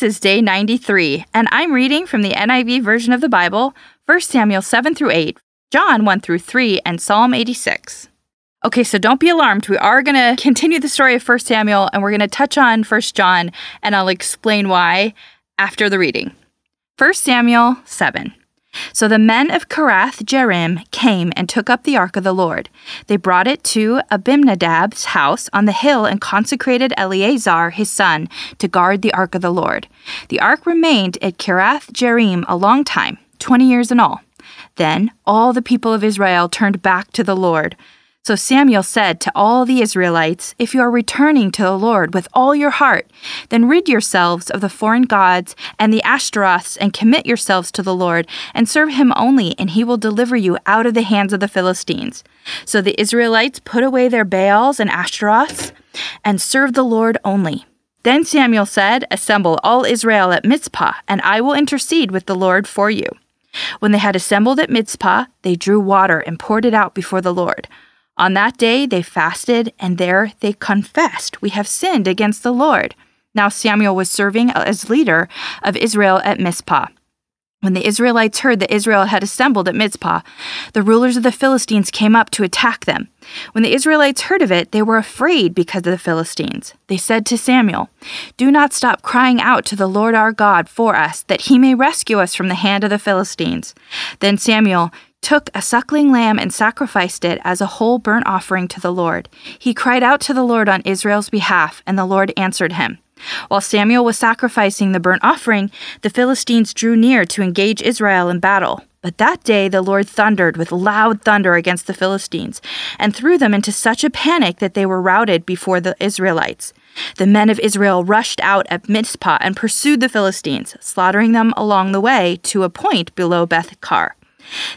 This is day 93, and I'm reading from the NIV version of the Bible, 1 Samuel 7 through 8, John 1 through 3, and Psalm 86. Okay, so don't be alarmed. We are going to continue the story of 1 Samuel and we're going to touch on 1 John and I'll explain why after the reading. 1 Samuel 7. So the men of Kiriath Jearim came and took up the ark of the Lord. They brought it to Abinadab's house on the hill and consecrated Eleazar his son to guard the ark of the Lord. The ark remained at Kiriath Jearim a long time, twenty years in all. Then all the people of Israel turned back to the Lord. So Samuel said to all the Israelites, If you are returning to the Lord with all your heart, then rid yourselves of the foreign gods and the Ashtaroths and commit yourselves to the Lord and serve him only, and he will deliver you out of the hands of the Philistines. So the Israelites put away their Baals and Ashtaroths and served the Lord only. Then Samuel said, Assemble all Israel at Mizpah, and I will intercede with the Lord for you. When they had assembled at Mizpah, they drew water and poured it out before the Lord. On that day they fasted, and there they confessed, We have sinned against the Lord. Now Samuel was serving as leader of Israel at Mizpah. When the Israelites heard that Israel had assembled at Mizpah, the rulers of the Philistines came up to attack them. When the Israelites heard of it, they were afraid because of the Philistines. They said to Samuel, Do not stop crying out to the Lord our God for us, that he may rescue us from the hand of the Philistines. Then Samuel took a suckling lamb and sacrificed it as a whole burnt offering to the Lord. He cried out to the Lord on Israel's behalf, and the Lord answered him. While Samuel was sacrificing the burnt offering, the Philistines drew near to engage Israel in battle. But that day the Lord thundered with loud thunder against the Philistines, and threw them into such a panic that they were routed before the Israelites. The men of Israel rushed out at Mizpah and pursued the Philistines, slaughtering them along the way to a point below Beth Kar.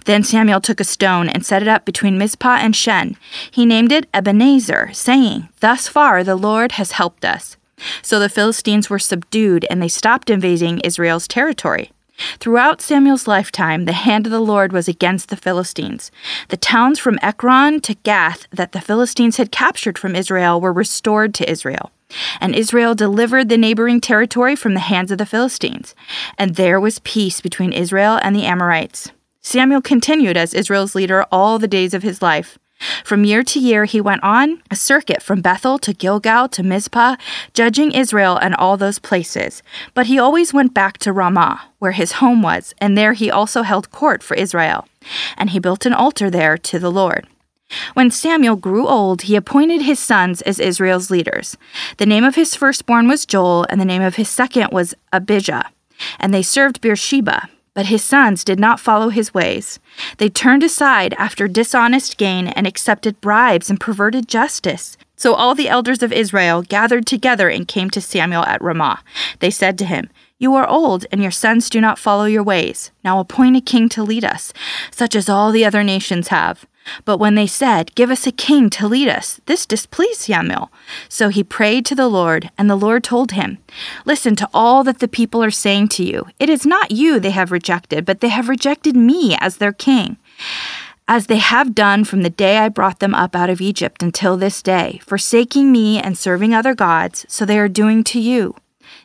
Then Samuel took a stone and set it up between Mizpah and Shen. He named it Ebenezer, saying, Thus far the Lord has helped us. So the Philistines were subdued and they stopped invading Israel's territory. Throughout Samuel's lifetime, the hand of the Lord was against the Philistines. The towns from Ekron to Gath that the Philistines had captured from Israel were restored to Israel. And Israel delivered the neighboring territory from the hands of the Philistines. And there was peace between Israel and the Amorites. Samuel continued as Israel's leader all the days of his life. From year to year, he went on a circuit from Bethel to Gilgal to Mizpah, judging Israel and all those places. But he always went back to Ramah, where his home was, and there he also held court for Israel. And he built an altar there to the Lord. When Samuel grew old, he appointed his sons as Israel's leaders. The name of his firstborn was Joel, and the name of his second was Abijah. And they served Beersheba. But his sons did not follow his ways. They turned aside after dishonest gain and accepted bribes and perverted justice. So all the elders of Israel gathered together and came to Samuel at Ramah. They said to him, You are old, and your sons do not follow your ways. Now appoint a king to lead us, such as all the other nations have. But when they said, Give us a king to lead us, this displeased Samuel. So he prayed to the Lord, and the Lord told him, Listen to all that the people are saying to you. It is not you they have rejected, but they have rejected me as their king. As they have done from the day I brought them up out of Egypt until this day, forsaking me and serving other gods, so they are doing to you.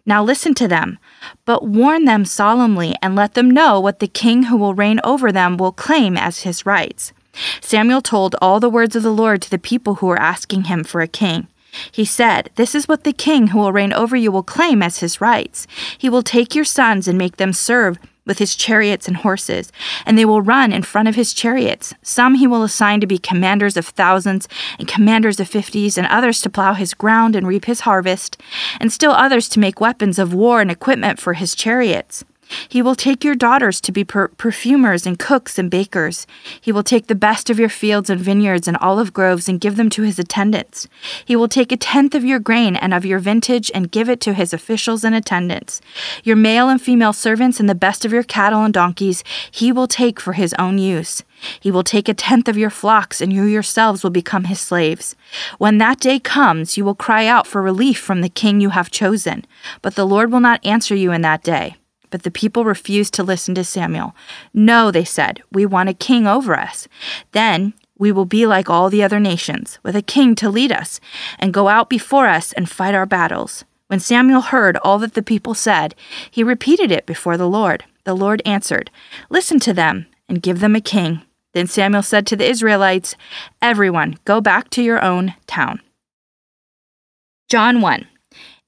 Now listen to them, but warn them solemnly and let them know what the king who will reign over them will claim as his rights. Samuel told all the words of the Lord to the people who were asking him for a king. He said, This is what the king who will reign over you will claim as his rights. He will take your sons and make them serve with his chariots and horses, and they will run in front of his chariots. Some he will assign to be commanders of thousands and commanders of fifties, and others to plow his ground and reap his harvest, and still others to make weapons of war and equipment for his chariots. He will take your daughters to be per- perfumers and cooks and bakers. He will take the best of your fields and vineyards and olive groves and give them to his attendants. He will take a tenth of your grain and of your vintage and give it to his officials and attendants. Your male and female servants and the best of your cattle and donkeys he will take for his own use. He will take a tenth of your flocks, and you yourselves will become his slaves. When that day comes, you will cry out for relief from the king you have chosen. But the Lord will not answer you in that day. But the people refused to listen to Samuel. No, they said, we want a king over us. Then we will be like all the other nations, with a king to lead us, and go out before us and fight our battles. When Samuel heard all that the people said, he repeated it before the Lord. The Lord answered, Listen to them, and give them a king then Samuel said to the Israelites, Everyone, go back to your own town. John 1.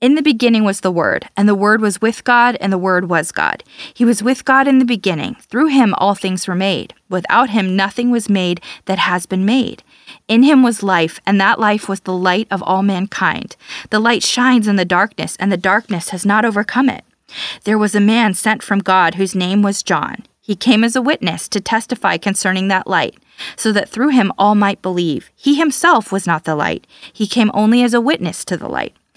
In the beginning was the Word, and the Word was with God, and the Word was God. He was with God in the beginning. Through him all things were made. Without him nothing was made that has been made. In him was life, and that life was the light of all mankind. The light shines in the darkness, and the darkness has not overcome it. There was a man sent from God whose name was John. He came as a witness to testify concerning that light, so that through him all might believe. He himself was not the light, he came only as a witness to the light.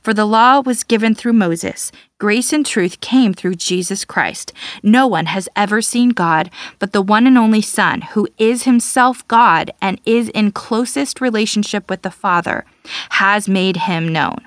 For the law was given through Moses, grace and truth came through Jesus Christ. No one has ever seen God, but the one and only Son, who is himself God and is in closest relationship with the Father, has made him known.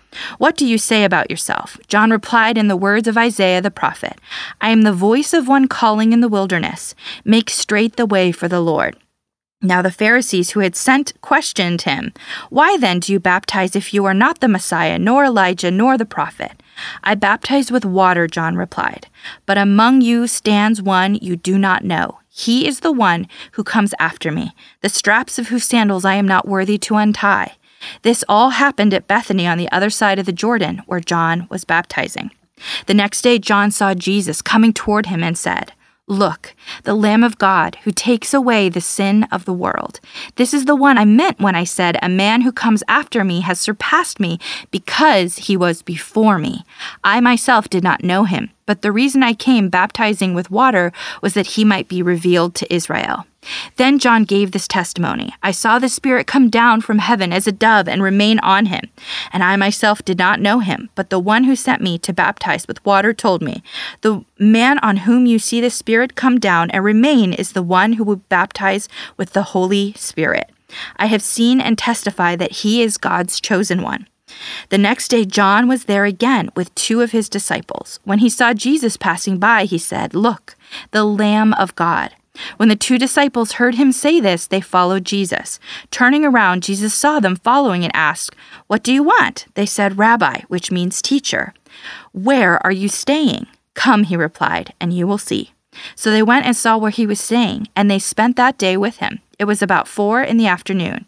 What do you say about yourself? John replied in the words of Isaiah the prophet I am the voice of one calling in the wilderness, Make straight the way for the Lord. Now the Pharisees who had sent questioned him, Why then do you baptize if you are not the Messiah, nor Elijah, nor the prophet? I baptize with water, John replied. But among you stands one you do not know. He is the one who comes after me, the straps of whose sandals I am not worthy to untie. This all happened at Bethany on the other side of the Jordan, where John was baptizing. The next day, John saw Jesus coming toward him and said, Look, the Lamb of God who takes away the sin of the world. This is the one I meant when I said, A man who comes after me has surpassed me because he was before me. I myself did not know him, but the reason I came baptizing with water was that he might be revealed to Israel. Then John gave this testimony I saw the Spirit come down from heaven as a dove and remain on him. And I myself did not know him, but the one who sent me to baptize with water told me, The man on whom you see the Spirit come down and remain is the one who will baptize with the Holy Spirit. I have seen and testify that he is God's chosen one. The next day, John was there again with two of his disciples. When he saw Jesus passing by, he said, Look, the Lamb of God. When the two disciples heard him say this, they followed Jesus. Turning around, Jesus saw them following and asked, What do you want? They said, Rabbi, which means teacher. Where are you staying? Come, he replied, and you will see. So they went and saw where he was staying, and they spent that day with him. It was about four in the afternoon.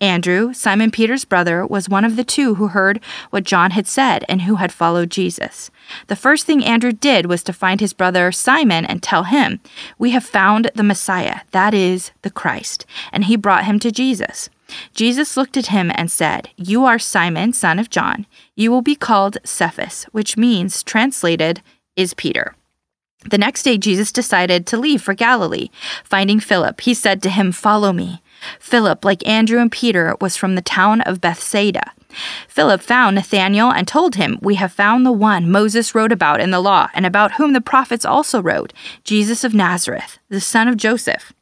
Andrew, Simon Peter's brother, was one of the two who heard what John had said and who had followed Jesus. The first thing Andrew did was to find his brother Simon and tell him, We have found the Messiah, that is, the Christ. And he brought him to Jesus. Jesus looked at him and said, You are Simon, son of John. You will be called Cephas, which means, translated, is Peter. The next day, Jesus decided to leave for Galilee. Finding Philip, he said to him, Follow me. Philip, like Andrew and Peter, was from the town of Bethsaida. Philip found Nathanael and told him, We have found the one Moses wrote about in the law, and about whom the prophets also wrote, Jesus of Nazareth, the son of Joseph.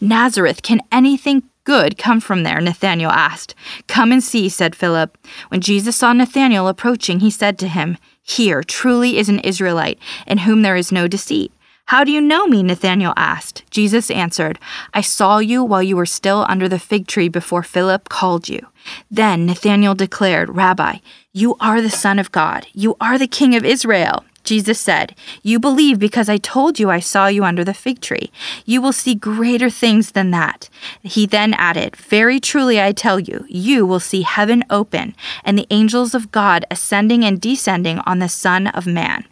Nazareth, can anything good come from there? Nathanael asked. Come and see, said Philip. When Jesus saw Nathanael approaching, he said to him, Here truly is an Israelite, in whom there is no deceit. How do you know me? Nathanael asked. Jesus answered, I saw you while you were still under the fig tree before Philip called you. Then Nathanael declared, Rabbi, you are the Son of God. You are the King of Israel. Jesus said, You believe because I told you I saw you under the fig tree. You will see greater things than that. He then added, Very truly I tell you, you will see heaven open and the angels of God ascending and descending on the Son of Man.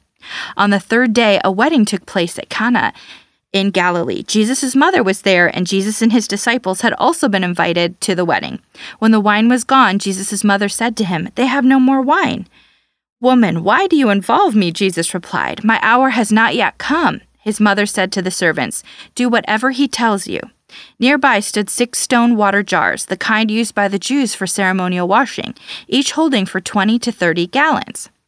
On the third day, a wedding took place at Cana in Galilee. Jesus' mother was there, and Jesus and his disciples had also been invited to the wedding. When the wine was gone, Jesus' mother said to him, They have no more wine. Woman, why do you involve me? Jesus replied, My hour has not yet come. His mother said to the servants, Do whatever he tells you. Nearby stood six stone water jars, the kind used by the Jews for ceremonial washing, each holding for 20 to 30 gallons.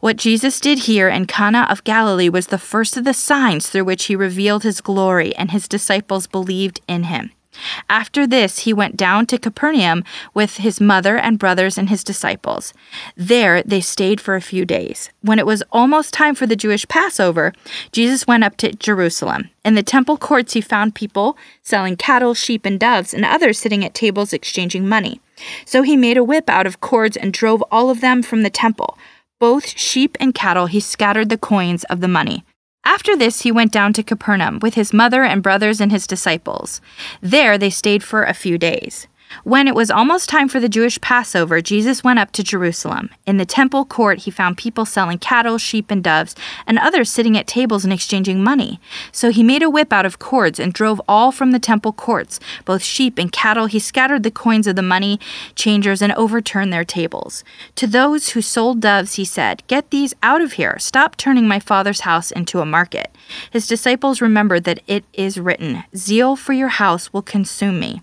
What Jesus did here in Cana of Galilee was the first of the signs through which he revealed his glory, and his disciples believed in him. After this, he went down to Capernaum with his mother and brothers and his disciples. There they stayed for a few days. When it was almost time for the Jewish Passover, Jesus went up to Jerusalem. In the temple courts, he found people selling cattle, sheep, and doves, and others sitting at tables exchanging money. So he made a whip out of cords and drove all of them from the temple both sheep and cattle, he scattered the coins of the money. After this, he went down to Capernaum with his mother and brothers and his disciples. There they stayed for a few days. When it was almost time for the Jewish Passover, Jesus went up to Jerusalem. In the temple court, he found people selling cattle, sheep, and doves, and others sitting at tables and exchanging money. So he made a whip out of cords and drove all from the temple courts, both sheep and cattle. He scattered the coins of the money changers and overturned their tables. To those who sold doves, he said, Get these out of here. Stop turning my father's house into a market. His disciples remembered that it is written, Zeal for your house will consume me.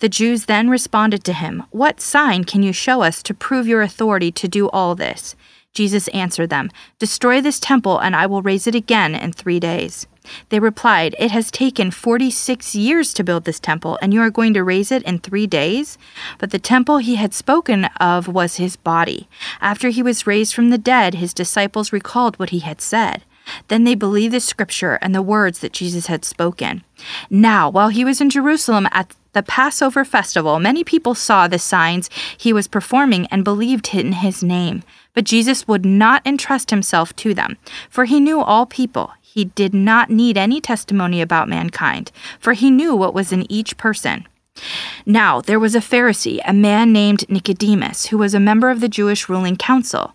The Jews then responded to him, What sign can you show us to prove your authority to do all this? Jesus answered them, Destroy this temple, and I will raise it again in three days. They replied, It has taken 46 years to build this temple, and you are going to raise it in three days? But the temple he had spoken of was his body. After he was raised from the dead, his disciples recalled what he had said. Then they believed the scripture and the words that Jesus had spoken. Now, while he was in Jerusalem at the Passover festival, many people saw the signs he was performing and believed in his name. But Jesus would not entrust himself to them, for he knew all people. He did not need any testimony about mankind, for he knew what was in each person. Now, there was a Pharisee, a man named Nicodemus, who was a member of the Jewish ruling council.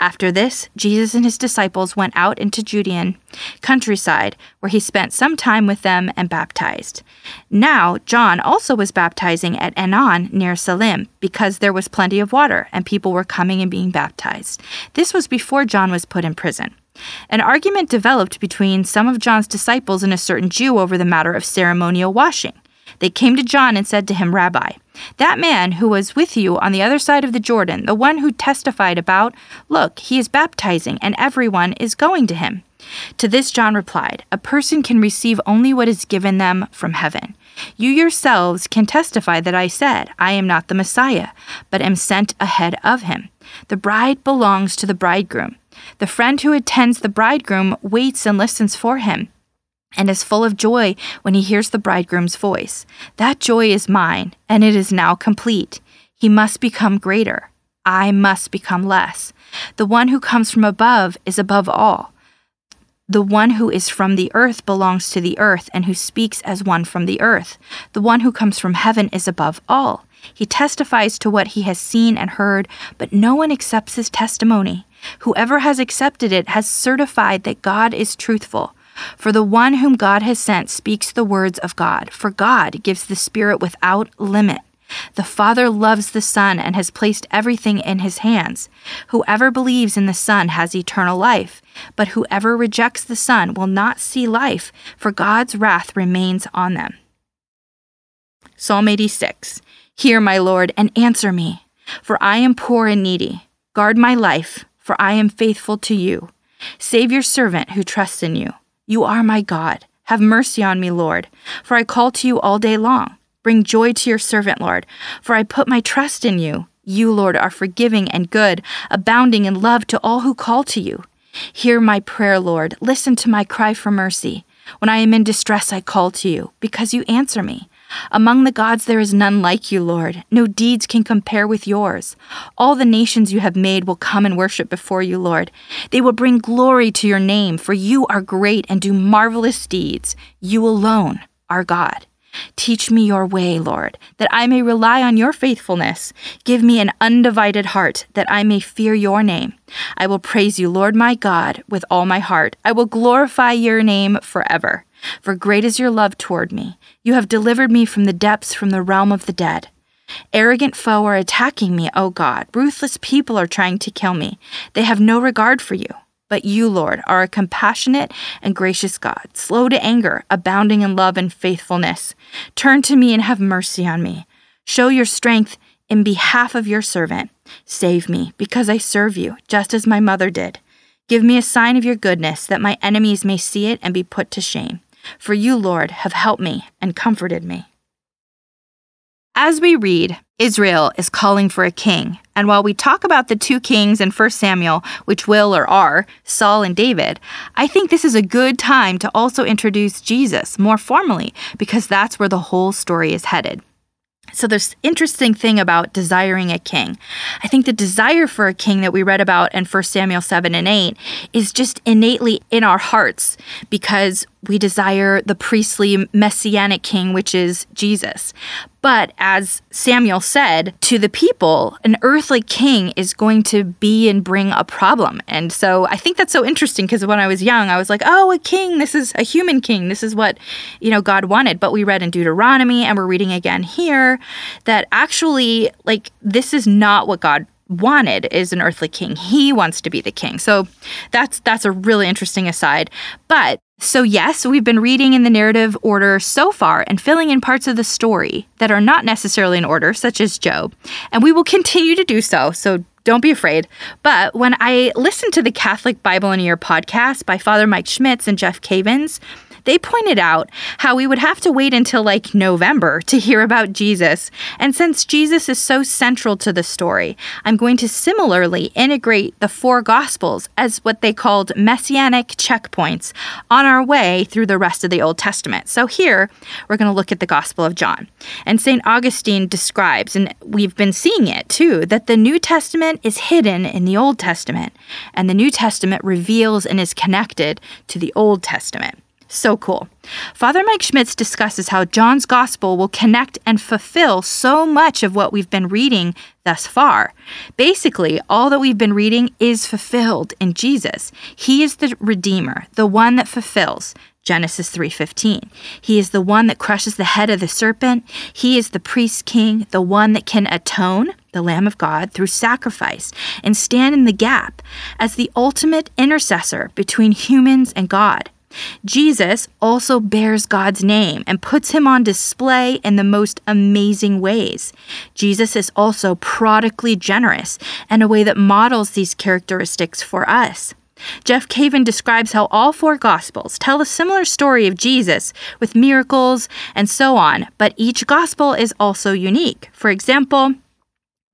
After this, Jesus and his disciples went out into Judean countryside, where he spent some time with them and baptized. Now, John also was baptizing at Aenon near Salim, because there was plenty of water, and people were coming and being baptized. This was before John was put in prison. An argument developed between some of John's disciples and a certain Jew over the matter of ceremonial washing. They came to John and said to him, Rabbi, that man who was with you on the other side of the Jordan, the one who testified about, look, he is baptizing, and everyone is going to him. To this John replied, A person can receive only what is given them from heaven. You yourselves can testify that I said, I am not the Messiah, but am sent ahead of him. The bride belongs to the bridegroom. The friend who attends the bridegroom waits and listens for him and is full of joy when he hears the bridegroom's voice. That joy is mine, and it is now complete. He must become greater. I must become less. The one who comes from above is above all. The one who is from the earth belongs to the earth and who speaks as one from the earth. The one who comes from heaven is above all. He testifies to what he has seen and heard, but no one accepts his testimony. Whoever has accepted it has certified that God is truthful. For the one whom God has sent speaks the words of God, for God gives the Spirit without limit. The Father loves the Son and has placed everything in his hands. Whoever believes in the Son has eternal life, but whoever rejects the Son will not see life, for God's wrath remains on them. Psalm 86 Hear, my Lord, and answer me, for I am poor and needy. Guard my life, for I am faithful to you. Save your servant who trusts in you. You are my God. Have mercy on me, Lord, for I call to you all day long. Bring joy to your servant, Lord, for I put my trust in you. You, Lord, are forgiving and good, abounding in love to all who call to you. Hear my prayer, Lord. Listen to my cry for mercy. When I am in distress, I call to you, because you answer me. Among the gods there is none like you, Lord. No deeds can compare with yours. All the nations you have made will come and worship before you, Lord. They will bring glory to your name, for you are great and do marvelous deeds. You alone are God. Teach me your way, Lord, that I may rely on your faithfulness. Give me an undivided heart, that I may fear your name. I will praise you, Lord my God, with all my heart. I will glorify your name forever. For great is your love toward me. You have delivered me from the depths, from the realm of the dead. Arrogant foe are attacking me, O God. Ruthless people are trying to kill me. They have no regard for you. But you, Lord, are a compassionate and gracious God, slow to anger, abounding in love and faithfulness. Turn to me and have mercy on me. Show your strength in behalf of your servant. Save me, because I serve you, just as my mother did. Give me a sign of your goodness, that my enemies may see it and be put to shame. For you, Lord, have helped me and comforted me. As we read, Israel is calling for a king. And while we talk about the two kings in 1 Samuel, which will or are Saul and David, I think this is a good time to also introduce Jesus more formally because that's where the whole story is headed. So, this interesting thing about desiring a king. I think the desire for a king that we read about in 1 Samuel 7 and 8 is just innately in our hearts because we desire the priestly messianic king, which is Jesus. But as Samuel said to the people, an earthly king is going to be and bring a problem. And so I think that's so interesting because when I was young, I was like, oh, a king, this is a human king. This is what, you know, God wanted. But we read in Deuteronomy and we're reading again here that actually, like, this is not what God wanted is an earthly king. He wants to be the king. So that's that's a really interesting aside. But so yes, we've been reading in the narrative order so far and filling in parts of the story that are not necessarily in order, such as Job. And we will continue to do so. So don't be afraid. But when I listened to the Catholic Bible in a Year podcast by Father Mike Schmitz and Jeff Cavins, they pointed out how we would have to wait until like November to hear about Jesus. And since Jesus is so central to the story, I'm going to similarly integrate the four Gospels as what they called messianic checkpoints on our way through the rest of the Old Testament. So here, we're going to look at the Gospel of John. And St. Augustine describes, and we've been seeing it too, that the New Testament is hidden in the Old Testament, and the New Testament reveals and is connected to the Old Testament. So cool. Father Mike Schmitz discusses how John's gospel will connect and fulfill so much of what we've been reading thus far. Basically, all that we've been reading is fulfilled in Jesus. He is the redeemer, the one that fulfills. Genesis 3:15. He is the one that crushes the head of the serpent. He is the priest king, the one that can atone, the lamb of God through sacrifice and stand in the gap as the ultimate intercessor between humans and God. Jesus also bears God's name and puts him on display in the most amazing ways. Jesus is also prodigally generous in a way that models these characteristics for us. Jeff Cavins describes how all four Gospels tell a similar story of Jesus with miracles and so on, but each Gospel is also unique. For example,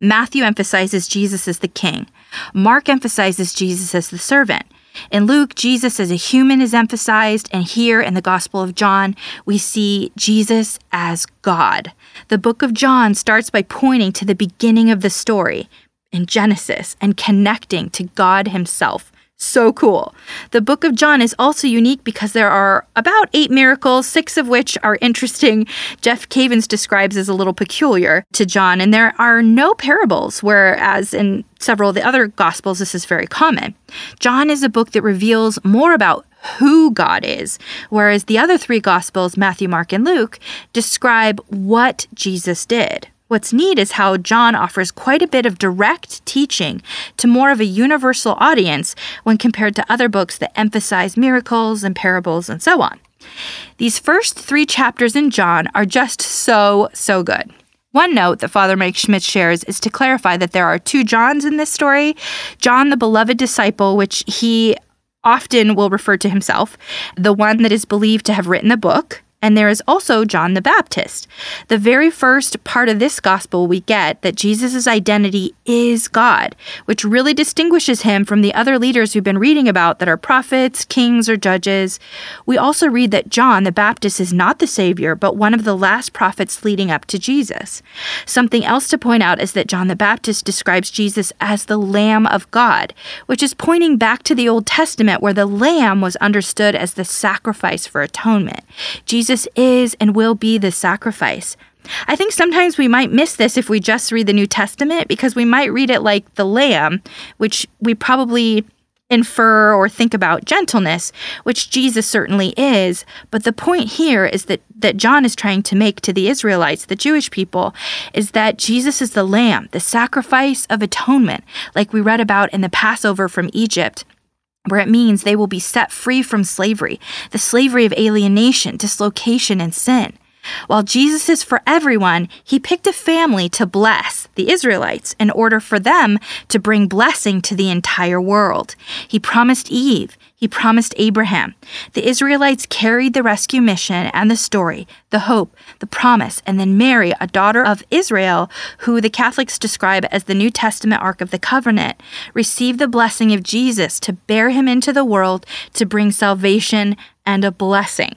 Matthew emphasizes Jesus as the king. Mark emphasizes Jesus as the servant. In Luke, Jesus as a human is emphasized, and here in the Gospel of John, we see Jesus as God. The book of John starts by pointing to the beginning of the story in Genesis and connecting to God Himself so cool. The book of John is also unique because there are about eight miracles, six of which are interesting. Jeff Cavins describes as a little peculiar to John, and there are no parables, whereas in several of the other gospels, this is very common. John is a book that reveals more about who God is, whereas the other three gospels, Matthew, Mark, and Luke, describe what Jesus did. What's neat is how John offers quite a bit of direct teaching to more of a universal audience when compared to other books that emphasize miracles and parables and so on. These first three chapters in John are just so, so good. One note that Father Mike Schmitz shares is to clarify that there are two Johns in this story John, the beloved disciple, which he often will refer to himself, the one that is believed to have written the book, and there is also John the Baptist. The very first part of this gospel, we get that Jesus' identity is God, which really distinguishes him from the other leaders we've been reading about that are prophets, kings, or judges. We also read that John the Baptist is not the Savior, but one of the last prophets leading up to Jesus. Something else to point out is that John the Baptist describes Jesus as the Lamb of God, which is pointing back to the Old Testament where the lamb was understood as the sacrifice for atonement. Jesus Jesus is and will be the sacrifice. I think sometimes we might miss this if we just read the New Testament because we might read it like the lamb, which we probably infer or think about gentleness, which Jesus certainly is. But the point here is that, that John is trying to make to the Israelites, the Jewish people, is that Jesus is the lamb, the sacrifice of atonement, like we read about in the Passover from Egypt where it means they will be set free from slavery, the slavery of alienation, dislocation, and sin. While Jesus is for everyone, he picked a family to bless, the Israelites, in order for them to bring blessing to the entire world. He promised Eve, he promised Abraham. The Israelites carried the rescue mission and the story, the hope, the promise, and then Mary, a daughter of Israel, who the Catholics describe as the New Testament Ark of the Covenant, received the blessing of Jesus to bear him into the world to bring salvation and a blessing.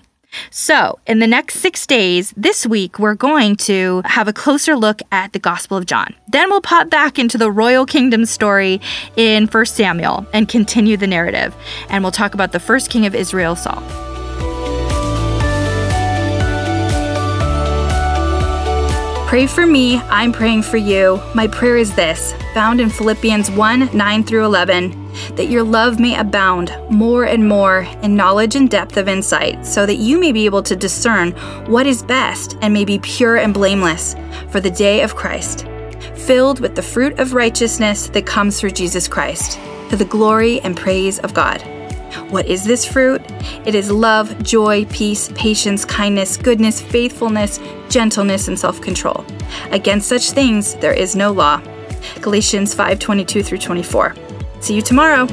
So, in the next six days, this week, we're going to have a closer look at the Gospel of John. Then we'll pop back into the royal kingdom story in 1 Samuel and continue the narrative. And we'll talk about the first king of Israel, Saul. Pray for me, I'm praying for you. My prayer is this, found in Philippians 1 9 through 11 that your love may abound more and more in knowledge and depth of insight, so that you may be able to discern what is best and may be pure and blameless for the day of Christ, filled with the fruit of righteousness that comes through Jesus Christ, to the glory and praise of God. What is this fruit? It is love, joy, peace, patience, kindness, goodness, faithfulness, gentleness, and self-control. Against such things there is no law. Galatians 5:22 through 24. See you tomorrow.